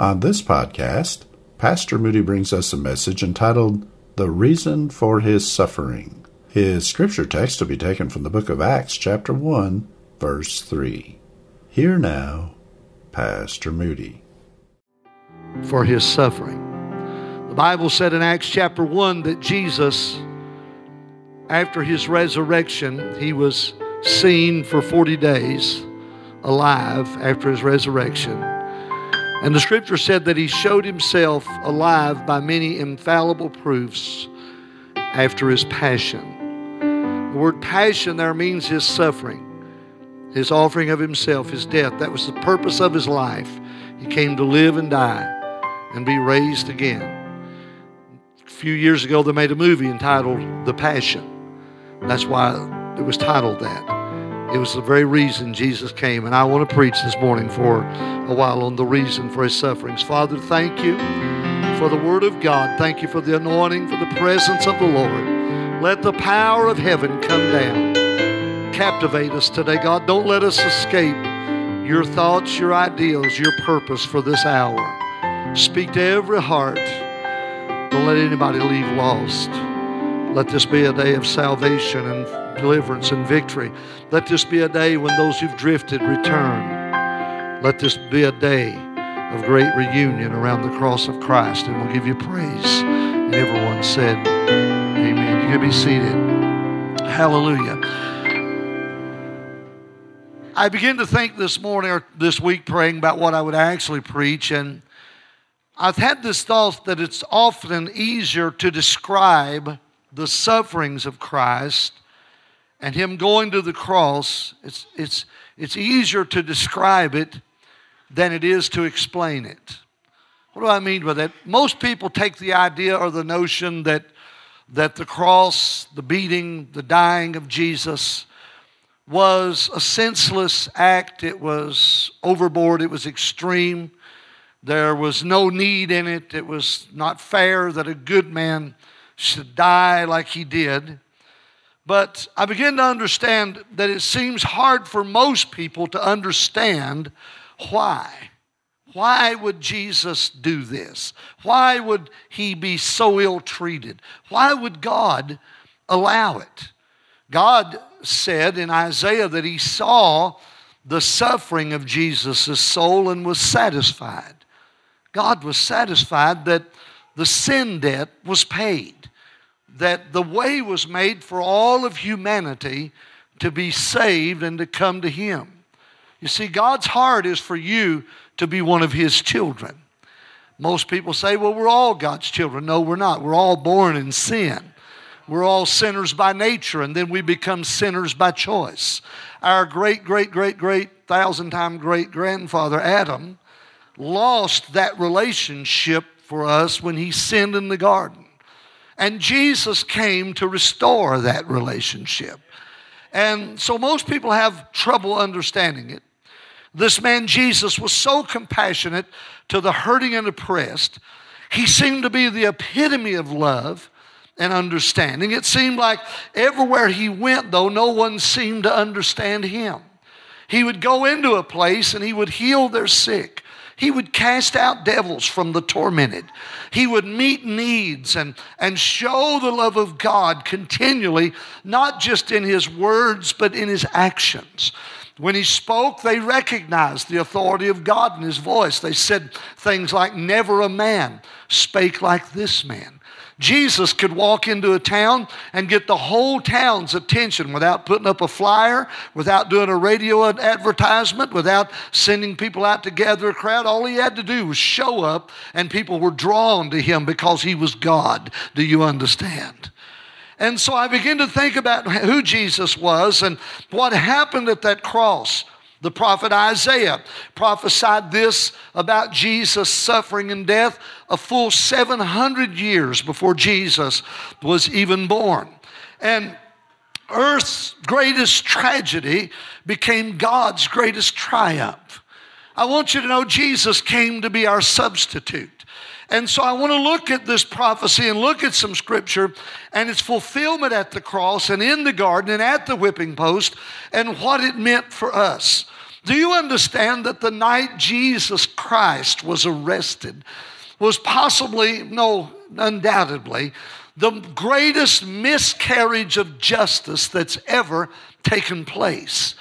On this podcast, Pastor Moody brings us a message entitled The Reason for His Suffering. His scripture text will be taken from the book of Acts, chapter 1, verse 3. Here now, Pastor Moody. for his suffering. The Bible said in Acts chapter 1 that Jesus, after his resurrection, he was seen for 40 days alive after his resurrection. And the scripture said that he showed himself alive by many infallible proofs after his passion. The word passion there means his suffering, his offering of himself, his death. That was the purpose of his life. He came to live and die and be raised again. A few years ago, they made a movie entitled The Passion. That's why it was titled that. It was the very reason Jesus came. And I want to preach this morning for a while on the reason for his sufferings. Father, thank you for the word of God. Thank you for the anointing, for the presence of the Lord. Let the power of heaven come down. Captivate us today, God. Don't let us escape your thoughts, your ideals, your purpose for this hour. Speak to every heart. Don't let anybody leave lost. Let this be a day of salvation and deliverance and victory. Let this be a day when those who've drifted return. Let this be a day of great reunion around the cross of Christ, and we'll give you praise. And everyone said, Amen. You can be seated. Hallelujah. I began to think this morning or this week praying about what I would actually preach, and I've had this thought that it's often easier to describe the sufferings of Christ and Him going to the cross. It's, it's, it's easier to describe it than it is to explain it. What do I mean by that? Most people take the idea or the notion that, that the cross, the beating, the dying of Jesus was a senseless act. It was overboard. It was extreme. There was no need in it. It was not fair that a good man should die like he did. But I begin to understand that it seems hard for most people to understand why. Why would Jesus do this? Why would he be so ill treated? Why would God allow it? God said in Isaiah that he saw the suffering of Jesus' soul and was satisfied. God was satisfied that the sin debt was paid, that the way was made for all of humanity to be saved and to come to Him. You see, God's heart is for you to be one of His children. Most people say, well, we're all God's children. No, we're not. We're all born in sin. We're all sinners by nature, and then we become sinners by choice. Our great, great, great, great, thousand time great grandfather Adam lost that relationship for us when he sinned in the garden. And Jesus came to restore that relationship. And so most people have trouble understanding it. This man Jesus was so compassionate to the hurting and oppressed. He seemed to be the epitome of love and understanding. It seemed like everywhere he went, though, no one seemed to understand him. He would go into a place and he would heal their sick. He would cast out devils from the tormented. He would meet needs and, and show the love of God continually, not just in his words, but in his actions. When he spoke, they recognized the authority of God in his voice. They said things like, Never a man spake like this man. Jesus could walk into a town and get the whole town's attention without putting up a flyer, without doing a radio advertisement, without sending people out to gather a crowd. All he had to do was show up, and people were drawn to him because he was God. Do you understand? And so I begin to think about who Jesus was and what happened at that cross. The prophet Isaiah prophesied this about Jesus' suffering and death a full 700 years before Jesus was even born. And earth's greatest tragedy became God's greatest triumph. I want you to know Jesus came to be our substitute. And so I want to look at this prophecy and look at some scripture and its fulfillment at the cross and in the garden and at the whipping post and what it meant for us. Do you understand that the night Jesus Christ was arrested was possibly, no, undoubtedly, the greatest miscarriage of justice that's ever taken place?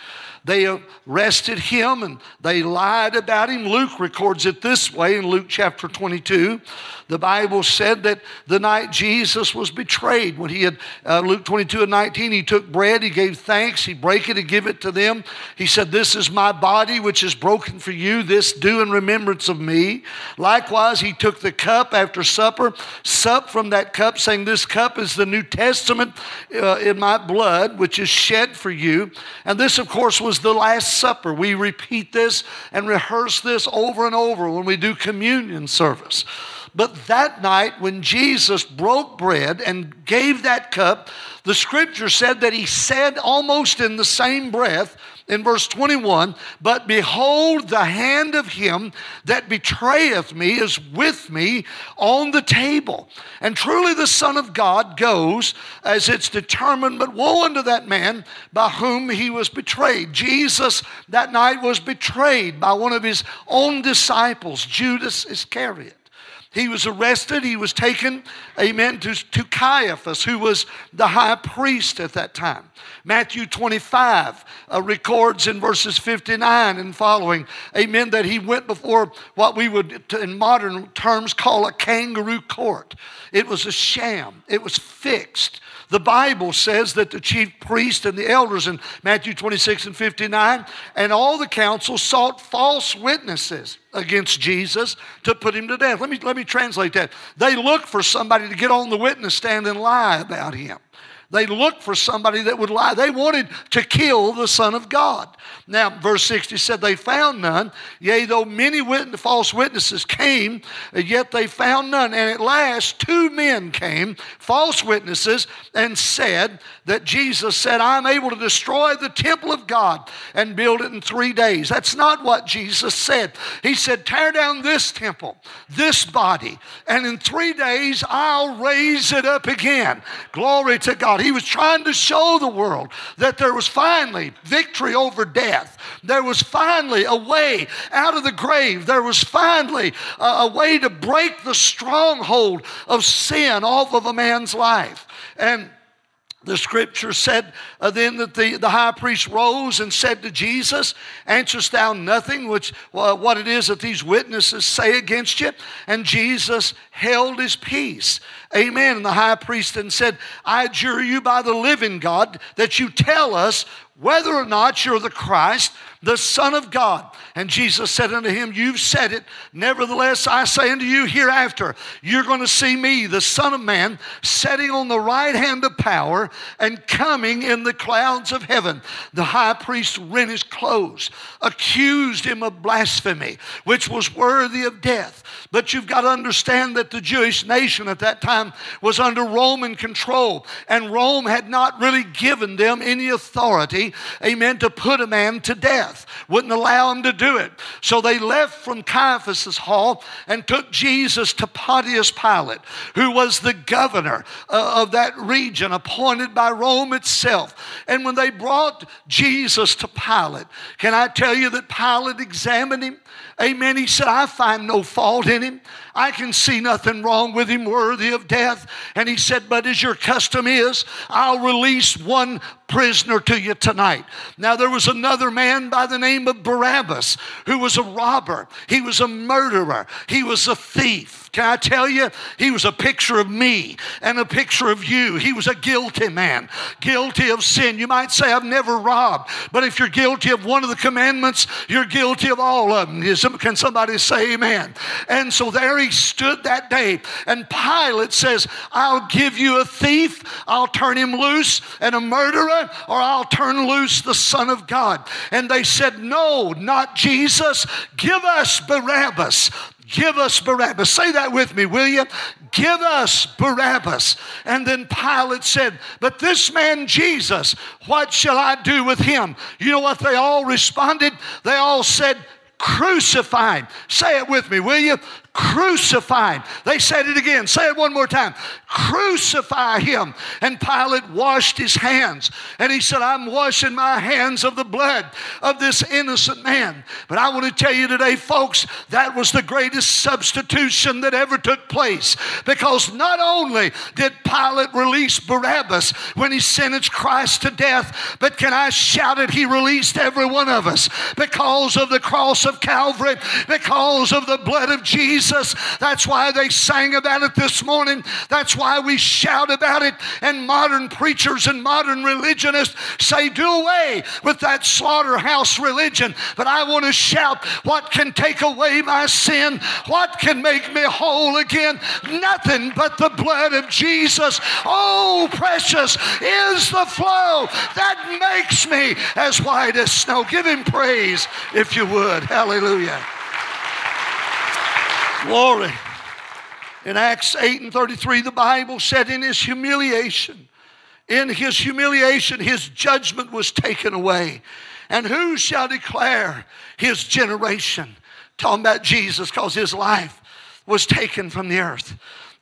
They arrested him and they lied about him. Luke records it this way in Luke chapter 22. The Bible said that the night Jesus was betrayed, when he had, uh, Luke 22 and 19, he took bread, he gave thanks, he broke it and give it to them. He said, This is my body which is broken for you, this do in remembrance of me. Likewise, he took the cup after supper, supped from that cup, saying, This cup is the New Testament uh, in my blood, which is shed for you. And this, of course, was the Last Supper. We repeat this and rehearse this over and over when we do communion service. But that night, when Jesus broke bread and gave that cup, the scripture said that he said almost in the same breath, in verse 21 But behold, the hand of him that betrayeth me is with me on the table. And truly the Son of God goes as it's determined, but woe unto that man by whom he was betrayed. Jesus that night was betrayed by one of his own disciples, Judas Iscariot. He was arrested. He was taken, amen, to, to Caiaphas, who was the high priest at that time. Matthew 25 uh, records in verses 59 and following, amen, that he went before what we would, in modern terms, call a kangaroo court. It was a sham, it was fixed. The Bible says that the chief priest and the elders in Matthew 26 and 59 and all the council sought false witnesses against Jesus to put him to death. Let me, let me translate that. They looked for somebody to get on the witness stand and lie about him. They looked for somebody that would lie. They wanted to kill the Son of God. Now, verse 60 said, They found none, yea, though many witness, false witnesses came, yet they found none. And at last, two men came, false witnesses, and said that Jesus said, I'm able to destroy the temple of God and build it in three days. That's not what Jesus said. He said, Tear down this temple, this body, and in three days I'll raise it up again. Glory to God. He was trying to show the world that there was finally victory over death. There was finally a way out of the grave. There was finally a, a way to break the stronghold of sin off of a man's life. And the scripture said uh, then that the, the high priest rose and said to Jesus, Answerest thou nothing which uh, what it is that these witnesses say against you? And Jesus held his peace. Amen. And the high priest then said, I adjure you by the living God that you tell us whether or not you're the Christ, the Son of God. And Jesus said unto him, You've said it. Nevertheless, I say unto you, hereafter, you're going to see me, the Son of Man, sitting on the right hand of power and coming in the clouds of heaven. The high priest rent his clothes, accused him of blasphemy, which was worthy of death. But you've got to understand that the Jewish nation at that time was under Roman control, and Rome had not really given them any authority, amen, to put a man to death. Wouldn't allow him to do it. So they left from Caiaphas's hall and took Jesus to Pontius Pilate, who was the governor uh, of that region, appointed by Rome itself. And when they brought Jesus to Pilate, can I tell you that Pilate examined him? Amen. He said, I find no fault in him. I can see nothing wrong with him worthy of death. And he said, But as your custom is, I'll release one prisoner to you tonight. Now, there was another man by the name of Barabbas who was a robber, he was a murderer, he was a thief. Can I tell you? He was a picture of me and a picture of you. He was a guilty man, guilty of sin. You might say, I've never robbed, but if you're guilty of one of the commandments, you're guilty of all of them. Can somebody say amen? And so there he stood that day, and Pilate says, I'll give you a thief, I'll turn him loose, and a murderer, or I'll turn loose the Son of God. And they said, No, not Jesus. Give us Barabbas. Give us Barabbas. Say that with me, will you? Give us Barabbas. And then Pilate said, But this man Jesus, what shall I do with him? You know what they all responded? They all said, Crucify him. Say it with me, will you? Crucify him. They said it again. Say it one more time. Crucify him. And Pilate washed his hands. And he said, I'm washing my hands of the blood of this innocent man. But I want to tell you today, folks, that was the greatest substitution that ever took place. Because not only did Pilate release Barabbas when he sentenced Christ to death, but can I shout it? He released every one of us because of the cross of Calvary, because of the blood of Jesus. That's why they sang about it this morning. That's why we shout about it. And modern preachers and modern religionists say, do away with that slaughterhouse religion. But I want to shout, what can take away my sin? What can make me whole again? Nothing but the blood of Jesus. Oh, precious is the flow that makes me as white as snow. Give him praise if you would. Hallelujah. Glory. In Acts 8 and 33, the Bible said, in his humiliation, in his humiliation, his judgment was taken away. And who shall declare his generation? Talking about Jesus, because his life was taken from the earth.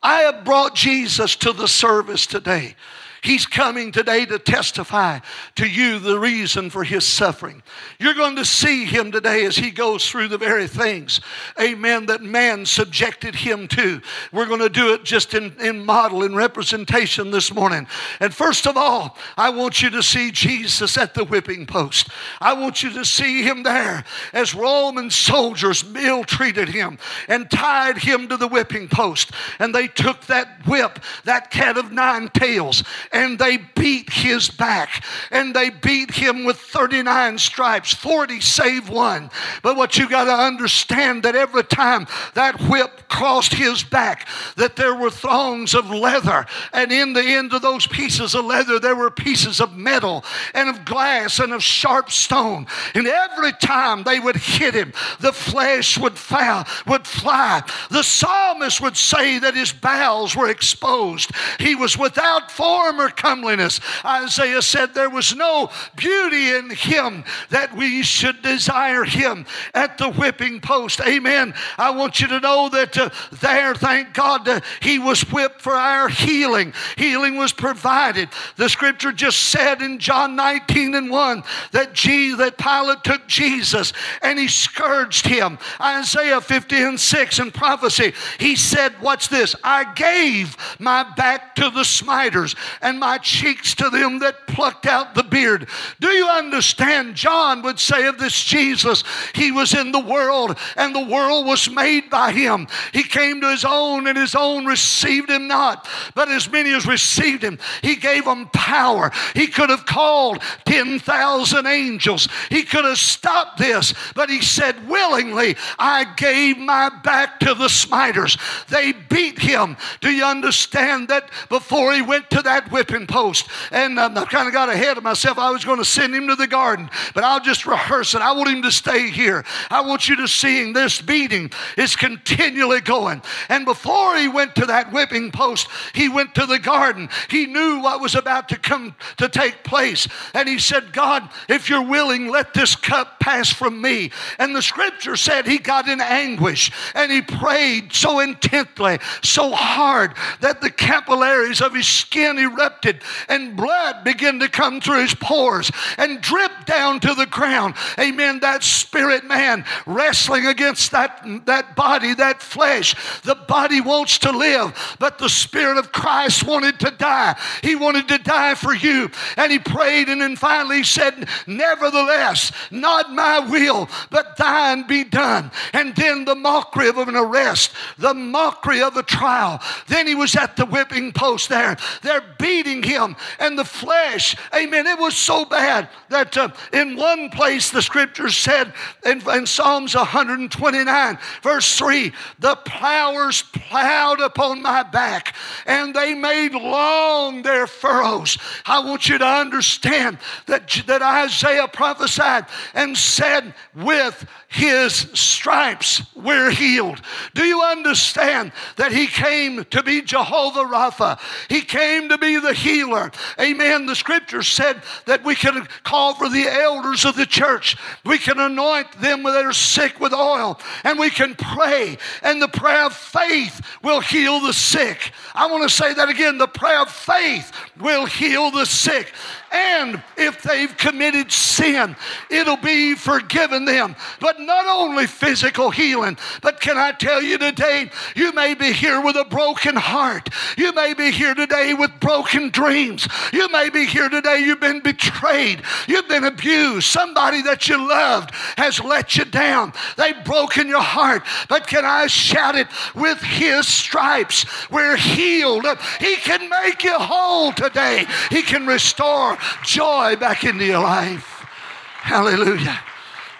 I have brought Jesus to the service today. He's coming today to testify to you the reason for his suffering. You're going to see him today as he goes through the very things, amen, that man subjected him to. We're going to do it just in, in model, in representation this morning. And first of all, I want you to see Jesus at the whipping post. I want you to see him there as Roman soldiers ill treated him and tied him to the whipping post. And they took that whip, that cat of nine tails, and they beat his back. And they beat him with 39 stripes 40 save one. But what you got to understand that every time that whip crossed his back that there were thongs of leather. And in the end of those pieces of leather there were pieces of metal and of glass and of sharp stone. And every time they would hit him the flesh would fly would fly. The psalmist would say that his bowels were exposed. He was without form or comeliness. Isaiah said there was no beauty in him that we should desire him at the whipping post. Amen. I want you to know that uh, there, thank God, uh, he was whipped for our healing. Healing was provided. The scripture just said in John 19 and 1 that, G, that Pilate took Jesus and he scourged him. Isaiah 50 and 6 in prophecy, he said, What's this? I gave my back to the smiters and my cheeks to them that plucked out the beard. Do you understand? John would say of this Jesus, he was in the world and the world was made by him. He came to his own and his own received him not. But as many as received him, he gave them power. He could have called 10,000 angels. He could have stopped this, but he said, Willingly, I gave my back to the smiters. They beat him. Do you understand that before he went to that whipping post. And um, I kind of got ahead of myself. I was going to send him to the garden, but I'll just rehearse it. I want him to stay here. I want you to see him. This beating is continually going. And before he went to that whipping post, he went to the garden. He knew what was about to come to take place. And he said, God, if you're willing, let this cup pass from me. And the scripture said he got in anguish and he prayed so intently, so hard that the capillaries of his skin erupted and blood began to come through his pores and drip down to the ground. Amen. That spirit man wrestling against that, that body, that flesh. The body wants to live, but the spirit of Christ wanted to die. He wanted to die for you. And he prayed and then finally said, Nevertheless, not my will, but thine be done. And then the mockery of an arrest, the mockery of a trial. Then he was at the whipping post there. They're beating him and the flesh, amen, it It was so bad that uh, in one place the scripture said in, in Psalms 129, verse 3, the plowers plowed upon my back and they made long their furrows. I want you to understand that, that Isaiah prophesied and said, with his stripes we're healed. Do you understand that he came to be Jehovah Rapha? He came to be the healer. Amen. The scripture said that we can call for the elders of the church. We can anoint them that are sick with oil and we can pray and the prayer of faith will heal the sick. I want to say that again. The prayer of faith will heal the sick. And if they've committed sin, it'll be forgiven them. But not only physical healing, but can I tell you today, you may be here with a broken heart. You may be here today with broken dreams. You may be here today, you've been betrayed. You've been abused. Somebody that you loved has let you down. They've broken your heart. But can I shout it with his stripes? We're healed. He can make you whole today. He can restore joy back into your life. Hallelujah.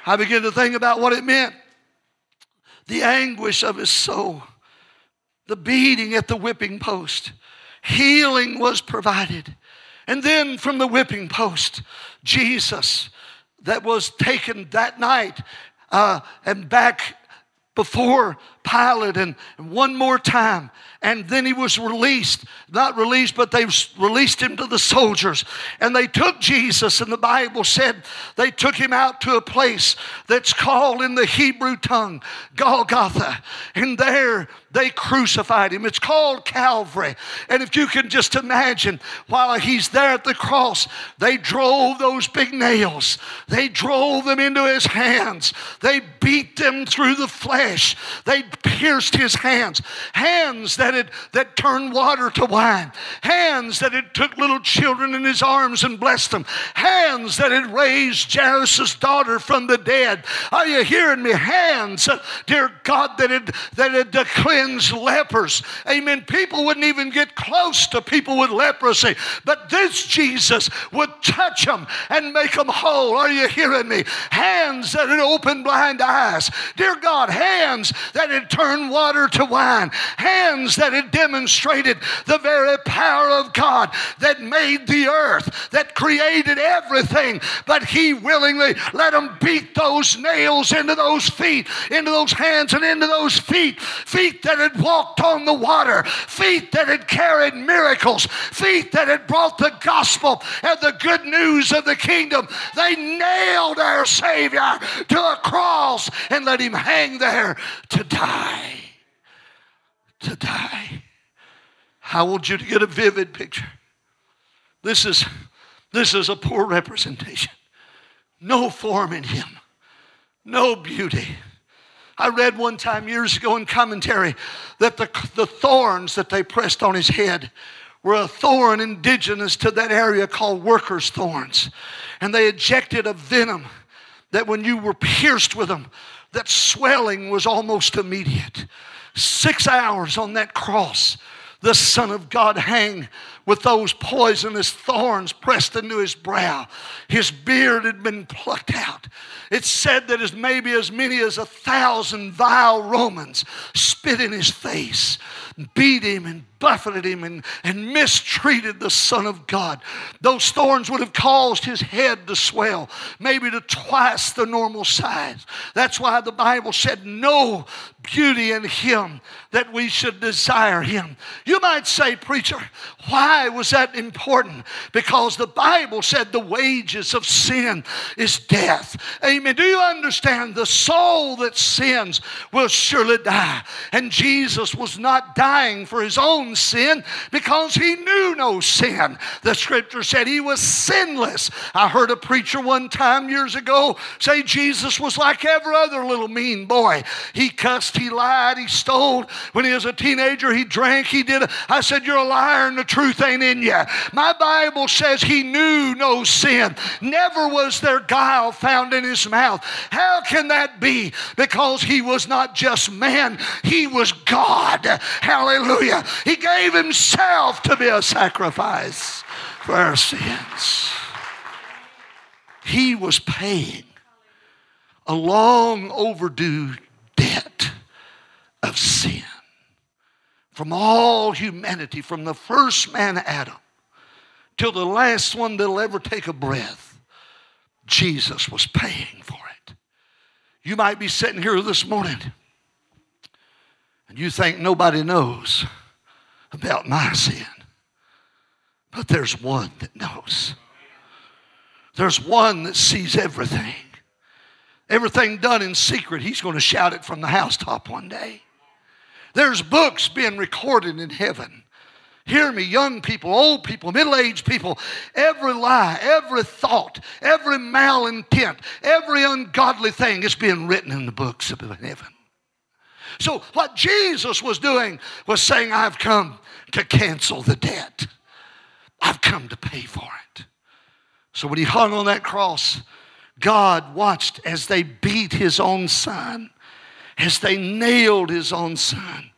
I began to think about what it meant the anguish of his soul, the beating at the whipping post. Healing was provided. And then from the whipping post, Jesus, that was taken that night uh, and back before Pilate and, one more time and then he was released. Not released, but they released him to the soldiers. And they took Jesus, and the Bible said they took him out to a place that's called in the Hebrew tongue Golgotha. And there they crucified him. It's called Calvary. And if you can just imagine, while he's there at the cross, they drove those big nails, they drove them into his hands, they beat them through the flesh, they pierced his hands, hands that had that turned water to wine, hands that had took little children in his arms and blessed them, hands that had raised Jairus' daughter from the dead. Are you hearing me? Hands, uh, dear God, that had that had uh, declared cleanse lepers. Amen. People wouldn't even get close to people with leprosy, but this Jesus would touch them and make them whole. Are you hearing me? Hands that had opened blind eyes. Dear God, hands that had turned water to wine. Hands that had demonstrated the very power of God that made the earth, that created everything. But He willingly let them beat those nails into those feet, into those hands, and into those feet. Feet that had walked on the water, feet that had carried miracles, feet that had brought the gospel and the good news of the kingdom. They nailed our Savior to a cross and let him hang there to die. To die. I want you to get a vivid picture. This is, this is a poor representation. No form in him, no beauty I read one time years ago in commentary that the, the thorns that they pressed on his head were a thorn indigenous to that area called workers' thorns. And they ejected a venom that when you were pierced with them, that swelling was almost immediate. Six hours on that cross, the Son of God hang with those poisonous thorns pressed into his brow. His beard had been plucked out. It's said that as maybe as many as a thousand vile Romans spit in his face, beat him and buffeted him and, and mistreated the Son of God. Those thorns would have caused his head to swell, maybe to twice the normal size. That's why the Bible said, No beauty in him that we should desire him. You might say, Preacher, why was that important? Because the Bible said the wages of sin is death. Amen. Do you understand? The soul that sins will surely die. And Jesus was not dying for his own sin because he knew no sin. The scripture said he was sinless. I heard a preacher one time years ago say Jesus was like every other little mean boy. He cussed, he lied, he stole. When he was a teenager, he drank, he did. I said, You're a liar and the truth ain't in you. My Bible says he knew no sin. Never was there guile found in his mouth. How can that be? Because he was not just man, he was God. Hallelujah. He gave himself to be a sacrifice for our sins. He was paying a long overdue debt of sin from all humanity, from the first man Adam till the last one that'll ever take a breath. Jesus was paying for it. You might be sitting here this morning and you think nobody knows about my sin. But there's one that knows. There's one that sees everything. Everything done in secret, he's going to shout it from the housetop one day. There's books being recorded in heaven. Hear me, young people, old people, middle aged people. Every lie, every thought, every malintent, every ungodly thing is being written in the books of heaven. So, what Jesus was doing was saying, I've come to cancel the debt, I've come to pay for it. So, when he hung on that cross, God watched as they beat his own son, as they nailed his own son.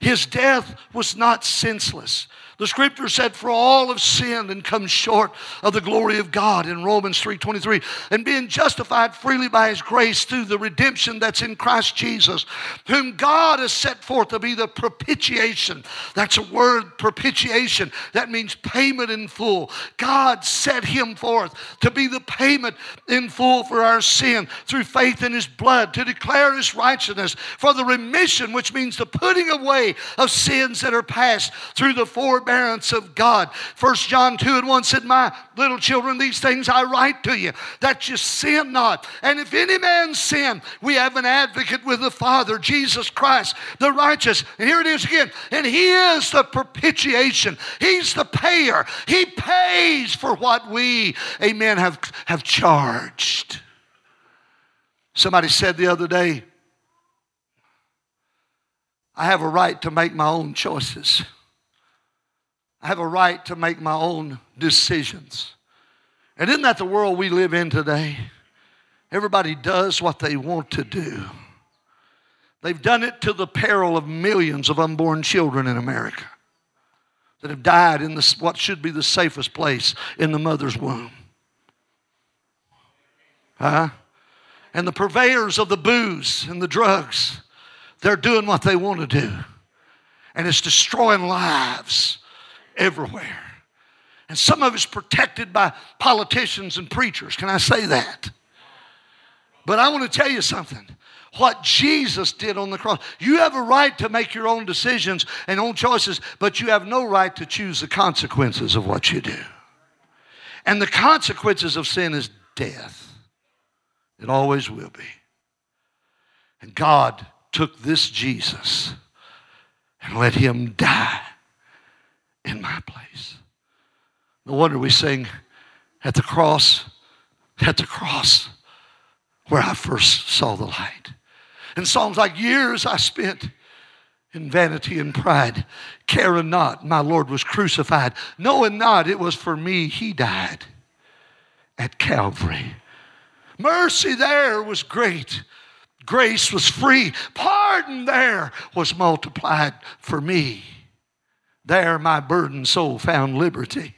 His death was not senseless. The scripture said, For all have sinned and come short of the glory of God in Romans 3:23, and being justified freely by his grace through the redemption that's in Christ Jesus, whom God has set forth to be the propitiation. That's a word, propitiation. That means payment in full. God set him forth to be the payment in full for our sin through faith in his blood, to declare his righteousness, for the remission, which means the putting away of sins that are past through the four forbearance of God. First John 2 and 1 said, My little children, these things I write to you, that you sin not. And if any man sin, we have an advocate with the Father, Jesus Christ, the righteous. And here it is again. And he is the propitiation. He's the payer. He pays for what we, amen, have, have charged. Somebody said the other day, I have a right to make my own choices. I have a right to make my own decisions. And isn't that the world we live in today? Everybody does what they want to do. They've done it to the peril of millions of unborn children in America that have died in this, what should be the safest place in the mother's womb. Huh? And the purveyors of the booze and the drugs, they're doing what they want to do. And it's destroying lives everywhere. And some of it's protected by politicians and preachers. Can I say that? But I want to tell you something. What Jesus did on the cross. You have a right to make your own decisions and own choices, but you have no right to choose the consequences of what you do. And the consequences of sin is death. It always will be. And God took this Jesus and let him die in my place. No wonder we sing at the cross, at the cross where I first saw the light. And songs like years I spent in vanity and pride, caring not my Lord was crucified, knowing not it was for me he died at Calvary. Mercy there was great. Grace was free. Pardon there was multiplied for me. There, my burdened soul found liberty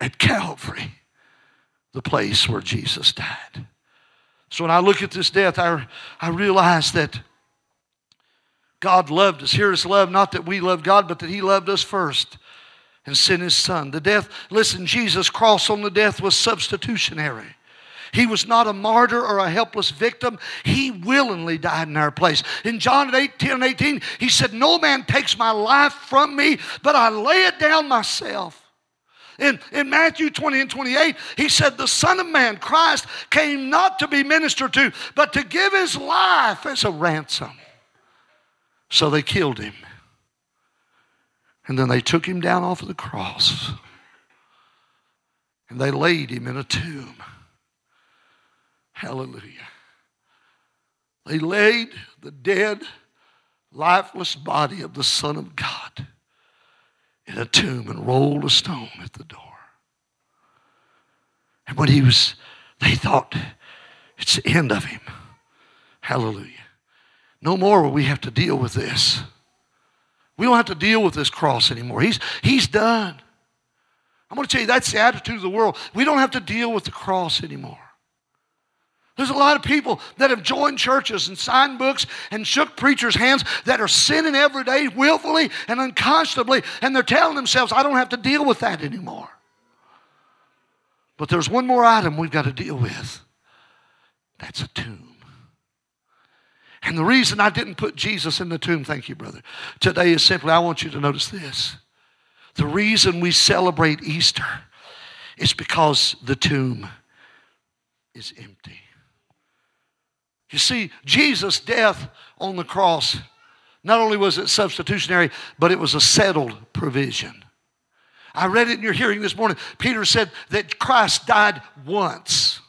at Calvary, the place where Jesus died. So when I look at this death, I, I realize that God loved us. Here is love, not that we loved God, but that He loved us first and sent His Son. The death, listen, Jesus' cross on the death was substitutionary. He was not a martyr or a helpless victim. He willingly died in our place. In John 8, 10, 18, he said, No man takes my life from me, but I lay it down myself. In, in Matthew 20 and 28, he said, The Son of Man, Christ, came not to be ministered to, but to give his life as a ransom. So they killed him. And then they took him down off of the cross. And they laid him in a tomb. Hallelujah. They laid the dead, lifeless body of the Son of God in a tomb and rolled a stone at the door. And when he was, they thought, it's the end of him. Hallelujah. No more will we have to deal with this. We don't have to deal with this cross anymore. He's, he's done. I'm going to tell you that's the attitude of the world. We don't have to deal with the cross anymore. There's a lot of people that have joined churches and signed books and shook preachers' hands that are sinning every day willfully and unconscionably, and they're telling themselves, I don't have to deal with that anymore. But there's one more item we've got to deal with that's a tomb. And the reason I didn't put Jesus in the tomb, thank you, brother, today is simply I want you to notice this. The reason we celebrate Easter is because the tomb is empty. You see, Jesus' death on the cross, not only was it substitutionary, but it was a settled provision. I read it in your hearing this morning. Peter said that Christ died once.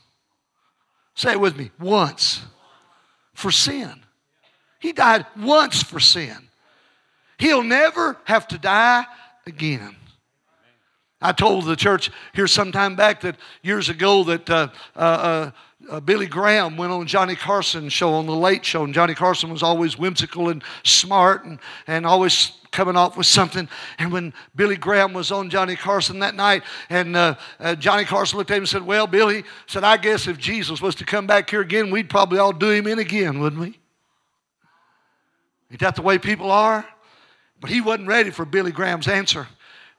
Say it with me once for sin. He died once for sin. He'll never have to die again. I told the church here some time back that years ago that uh, uh, uh, uh, Billy Graham went on Johnny Carson's show on the Late Show, and Johnny Carson was always whimsical and smart and, and always coming off with something. And when Billy Graham was on Johnny Carson that night, and uh, uh, Johnny Carson looked at him and said, "Well, Billy said, I guess if Jesus was to come back here again, we'd probably all do him in again, wouldn't we?" Is that the way people are? But he wasn't ready for Billy Graham's answer.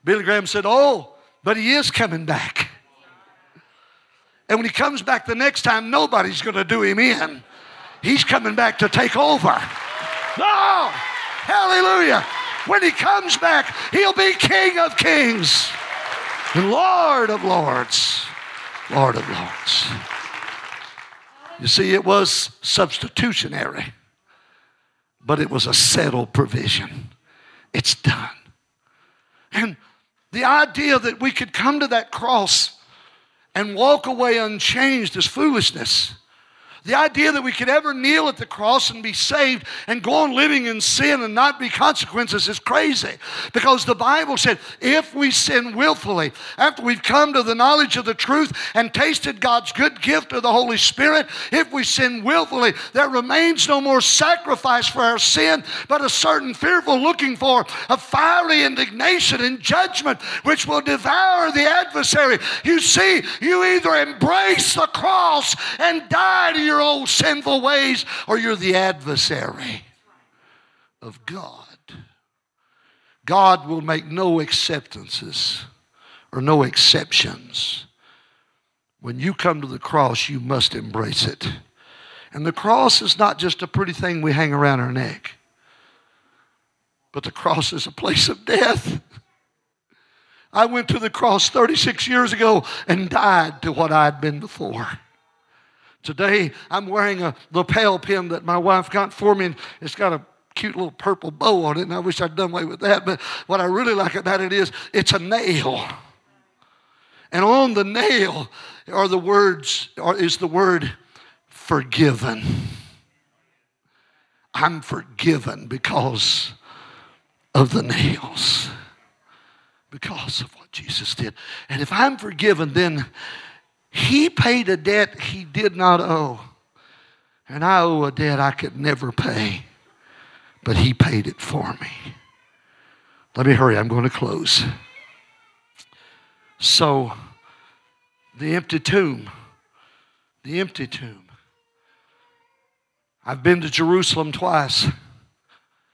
Billy Graham said, "Oh, but he is coming back." And when he comes back the next time, nobody's going to do him in. He's coming back to take over. Oh, hallelujah. When he comes back, he'll be King of kings and Lord of lords. Lord of lords. You see, it was substitutionary, but it was a settled provision. It's done. And the idea that we could come to that cross and walk away unchanged is foolishness. The idea that we could ever kneel at the cross and be saved and go on living in sin and not be consequences is crazy. Because the Bible said if we sin willfully, after we've come to the knowledge of the truth and tasted God's good gift of the Holy Spirit, if we sin willfully, there remains no more sacrifice for our sin, but a certain fearful looking for a fiery indignation and judgment which will devour the adversary. You see, you either embrace the cross and die to your your old sinful ways or you're the adversary of God. God will make no acceptances or no exceptions. When you come to the cross, you must embrace it. And the cross is not just a pretty thing we hang around our neck, but the cross is a place of death. I went to the cross 36 years ago and died to what I'd been before. Today, I'm wearing a lapel pin that my wife got for me, and it's got a cute little purple bow on it, and I wish I'd done away with that. But what I really like about it is it's a nail. And on the nail are the words, or is the word forgiven. I'm forgiven because of the nails, because of what Jesus did. And if I'm forgiven, then he paid a debt he did not owe. And I owe a debt I could never pay. But he paid it for me. Let me hurry, I'm going to close. So, the empty tomb, the empty tomb. I've been to Jerusalem twice.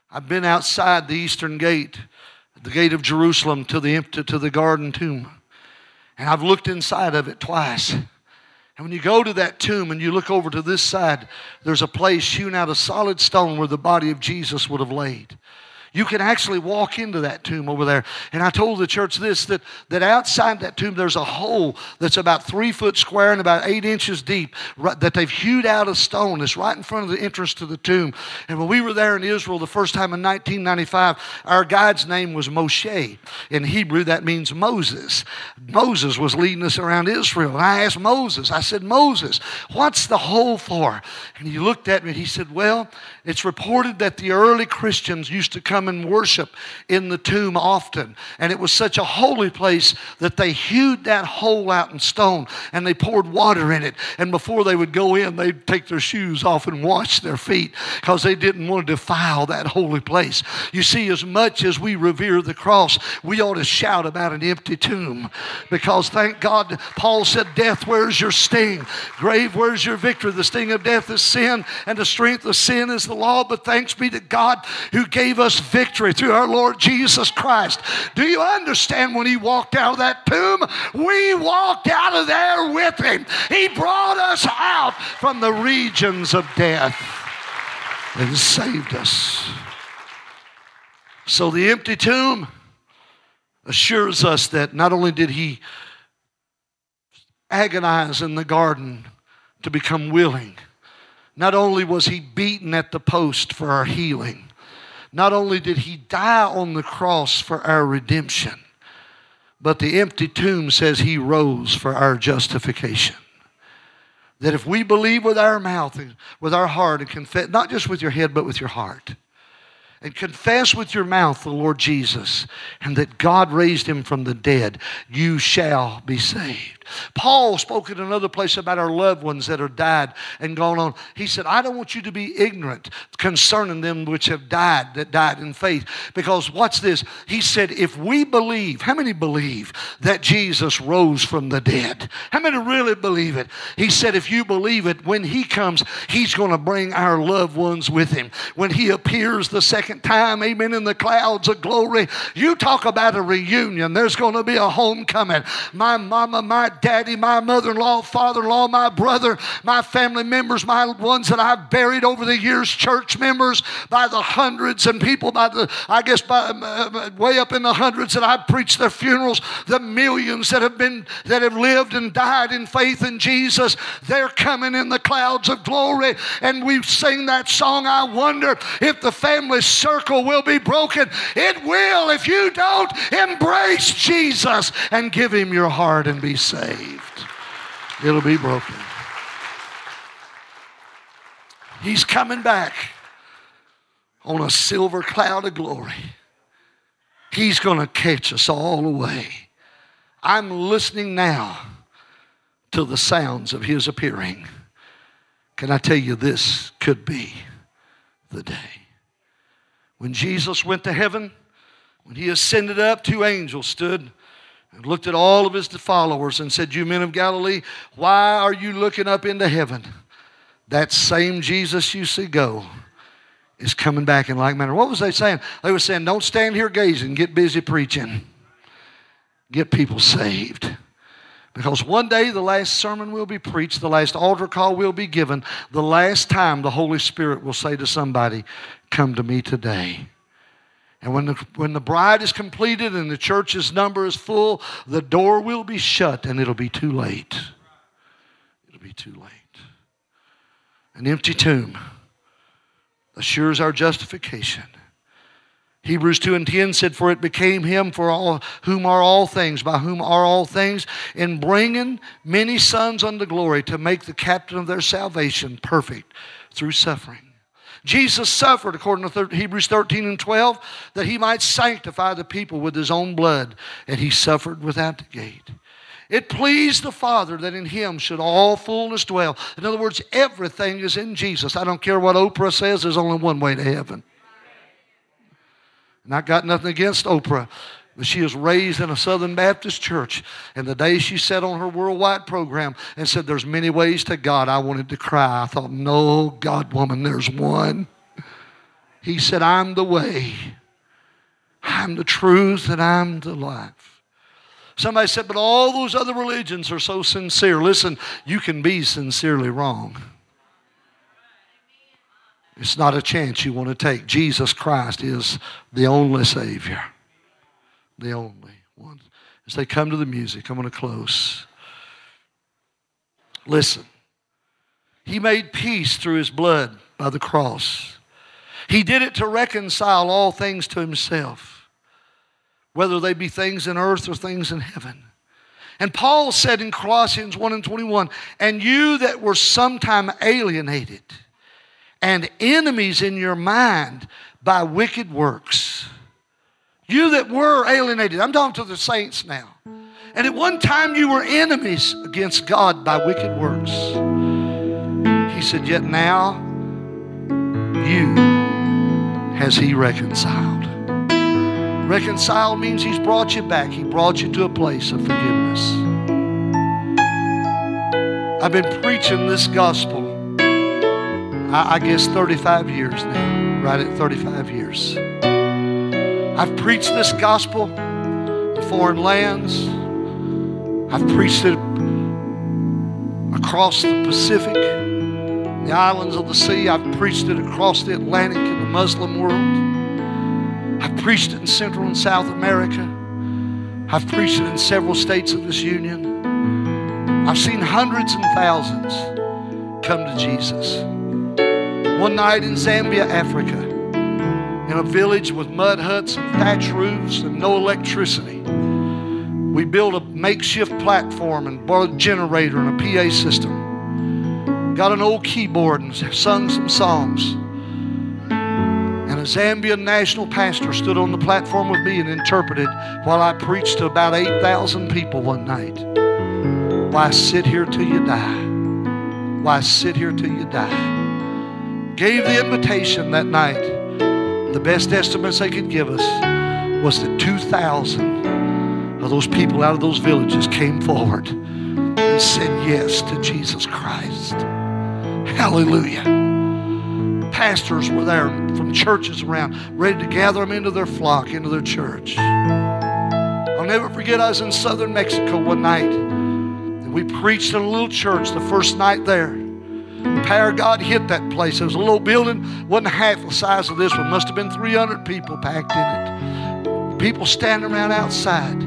I've been outside the eastern gate, the gate of Jerusalem to the empty to the garden tomb. And I've looked inside of it twice. And when you go to that tomb and you look over to this side, there's a place hewn out of solid stone where the body of Jesus would have laid. You can actually walk into that tomb over there. And I told the church this that, that outside that tomb, there's a hole that's about three foot square and about eight inches deep right, that they've hewed out of stone. It's right in front of the entrance to the tomb. And when we were there in Israel the first time in 1995, our guide's name was Moshe. In Hebrew, that means Moses. Moses was leading us around Israel. And I asked Moses, I said, Moses, what's the hole for? And he looked at me and he said, Well, it's reported that the early Christians used to come and worship in the tomb often. And it was such a holy place that they hewed that hole out in stone and they poured water in it. And before they would go in, they'd take their shoes off and wash their feet because they didn't want to defile that holy place. You see, as much as we revere the cross, we ought to shout about an empty tomb because thank God, Paul said, Death, where's your sting? Grave, where's your victory? The sting of death is sin, and the strength of sin is the law. But thanks be to God who gave us victory through our Lord Jesus Christ. Do you understand when he walked out of that tomb? We walked out of there with him. He brought us out from the regions of death and saved us. So the empty tomb assures us that not only did he agonize in the garden to become willing, not only was he beaten at the post for our healing, not only did he die on the cross for our redemption, but the empty tomb says he rose for our justification. That if we believe with our mouth and with our heart and confess, not just with your head, but with your heart, and confess with your mouth the Lord Jesus and that God raised him from the dead, you shall be saved. Paul spoke in another place about our loved ones that are died and gone on. He said, I don't want you to be ignorant concerning them which have died, that died in faith. Because watch this. He said, if we believe, how many believe that Jesus rose from the dead? How many really believe it? He said, if you believe it, when he comes, he's going to bring our loved ones with him. When he appears the second time, amen, in the clouds of glory, you talk about a reunion. There's going to be a homecoming. My mama, my daddy, my mother in law, father in law, my brother, my family members, my ones that I've buried over the years, church members by the hundreds, and people by the, I guess, by, uh, way up in the hundreds that I've preached their funerals, the millions that have been, that have lived and died in faith in Jesus, they're coming in the clouds of glory. And we sing that song, I wonder if the family circle will be broken. It will if you don't embrace Jesus and give him your heart and be saved saved. It'll be broken. He's coming back on a silver cloud of glory. He's going to catch us all away. I'm listening now to the sounds of his appearing. Can I tell you, this could be the day. When Jesus went to heaven, when he ascended up, two angels stood and looked at all of his followers and said, You men of Galilee, why are you looking up into heaven? That same Jesus you see go is coming back in like manner. What was they saying? They were saying, Don't stand here gazing, get busy preaching, get people saved. Because one day the last sermon will be preached, the last altar call will be given, the last time the Holy Spirit will say to somebody, Come to me today. And when the, when the bride is completed and the church's number is full, the door will be shut and it'll be too late. It'll be too late. An empty tomb assures our justification. Hebrews 2 and 10 said, For it became him for all whom are all things, by whom are all things, in bringing many sons unto glory to make the captain of their salvation perfect through suffering. Jesus suffered, according to Hebrews 13 and 12, that he might sanctify the people with his own blood, and he suffered without the gate. It pleased the Father that in him should all fullness dwell. In other words, everything is in Jesus. I don't care what Oprah says, there's only one way to heaven. And I got nothing against Oprah. She was raised in a Southern Baptist church. And the day she sat on her worldwide program and said, There's many ways to God, I wanted to cry. I thought, No, God, woman, there's one. He said, I'm the way, I'm the truth, and I'm the life. Somebody said, But all those other religions are so sincere. Listen, you can be sincerely wrong. It's not a chance you want to take. Jesus Christ is the only Savior the only one. As they come to the music, I'm going to close. Listen. He made peace through his blood by the cross. He did it to reconcile all things to himself, whether they be things in earth or things in heaven. And Paul said in Colossians 1 and 21, and you that were sometime alienated and enemies in your mind by wicked works. You that were alienated, I'm talking to the saints now. And at one time you were enemies against God by wicked works. He said, Yet now you has He reconciled. Reconciled means He's brought you back, He brought you to a place of forgiveness. I've been preaching this gospel, I, I guess, 35 years now, right at 35 years. I've preached this gospel in foreign lands. I've preached it across the Pacific, the islands of the sea. I've preached it across the Atlantic in the Muslim world. I've preached it in Central and South America. I've preached it in several states of this union. I've seen hundreds and thousands come to Jesus. One night in Zambia, Africa, in a village with mud huts and thatch roofs and no electricity, we built a makeshift platform and bought a generator and a PA system. Got an old keyboard and sung some songs. And a Zambian national pastor stood on the platform with me and interpreted while I preached to about 8,000 people one night. Why sit here till you die? Why sit here till you die? Gave the invitation that night. The best estimates they could give us was that 2,000 of those people out of those villages came forward and said yes to Jesus Christ. Hallelujah. Pastors were there from churches around, ready to gather them into their flock, into their church. I'll never forget, I was in southern Mexico one night. And we preached in a little church the first night there. The power of God hit that place. It was a little building, wasn't half the size of this one. Must have been 300 people packed in it. People standing around outside.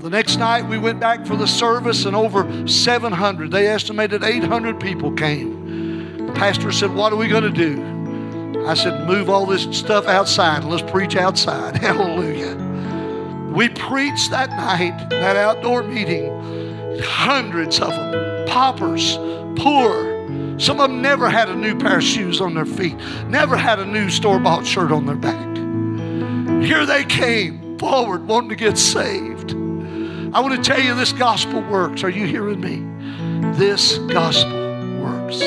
The next night we went back for the service, and over 700, they estimated 800 people came. The pastor said, What are we going to do? I said, Move all this stuff outside and let's preach outside. Hallelujah. We preached that night, that outdoor meeting, hundreds of them, paupers, poor. Some of them never had a new pair of shoes on their feet, never had a new store bought shirt on their back. Here they came forward wanting to get saved. I want to tell you this gospel works. Are you hearing me? This gospel works.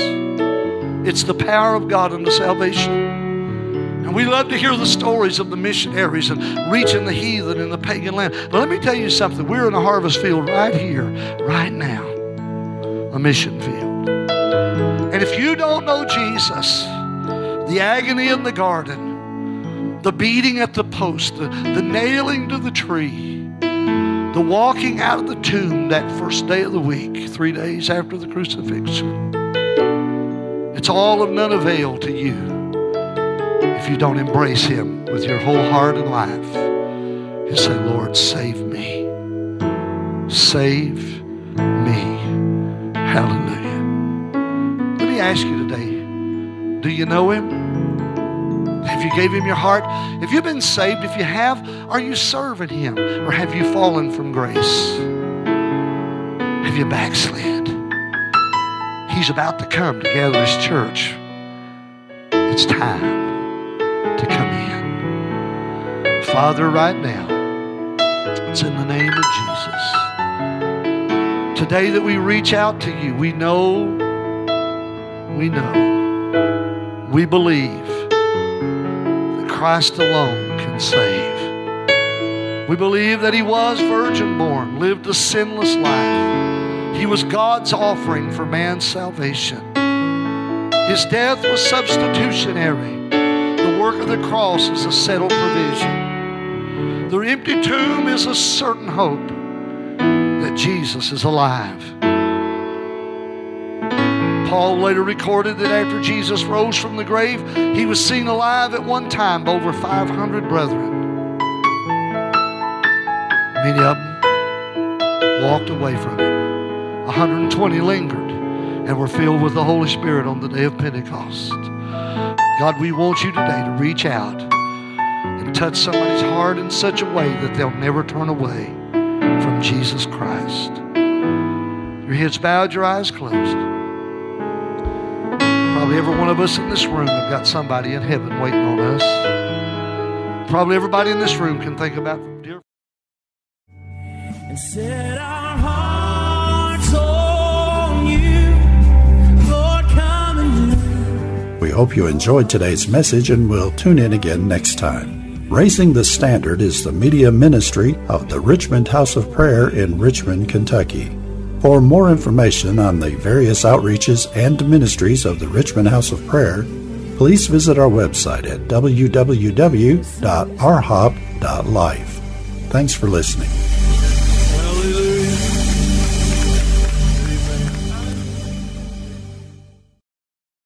It's the power of God unto salvation. And we love to hear the stories of the missionaries and reaching the heathen in the pagan land. But let me tell you something. We're in a harvest field right here, right now, a mission field. And if you don't know Jesus, the agony in the garden, the beating at the post, the, the nailing to the tree, the walking out of the tomb that first day of the week, three days after the crucifixion, it's all of none avail to you if you don't embrace Him with your whole heart and life and say, Lord, save me. Save me. Hallelujah. Ask you today do you know Him? Have you gave Him your heart? If you've been saved, if you have, are you serving Him? Or have you fallen from grace? Have you backslid? He's about to come to gather His church. It's time to come in. Father, right now, it's in the name of Jesus. Today that we reach out to you, we know, we know, we believe that Christ alone can save. We believe that He was virgin born, lived a sinless life. He was God's offering for man's salvation. His death was substitutionary. The work of the cross is a settled provision. The empty tomb is a certain hope that Jesus is alive. Paul later recorded that after Jesus rose from the grave, he was seen alive at one time by over 500 brethren. Many of them walked away from him. 120 lingered and were filled with the Holy Spirit on the day of Pentecost. God, we want you today to reach out and touch somebody's heart in such a way that they'll never turn away from Jesus Christ. Your heads bowed, your eyes closed. Probably Probably every one of us in this room have got somebody in heaven waiting on us. Probably everybody in this room can think about dear. And set our hearts on you, Lord, come and do. We hope you enjoyed today's message and will tune in again next time. Raising the Standard is the media ministry of the Richmond House of Prayer in Richmond, Kentucky. For more information on the various outreaches and ministries of the Richmond House of Prayer, please visit our website at www.rhop.life. Thanks for listening.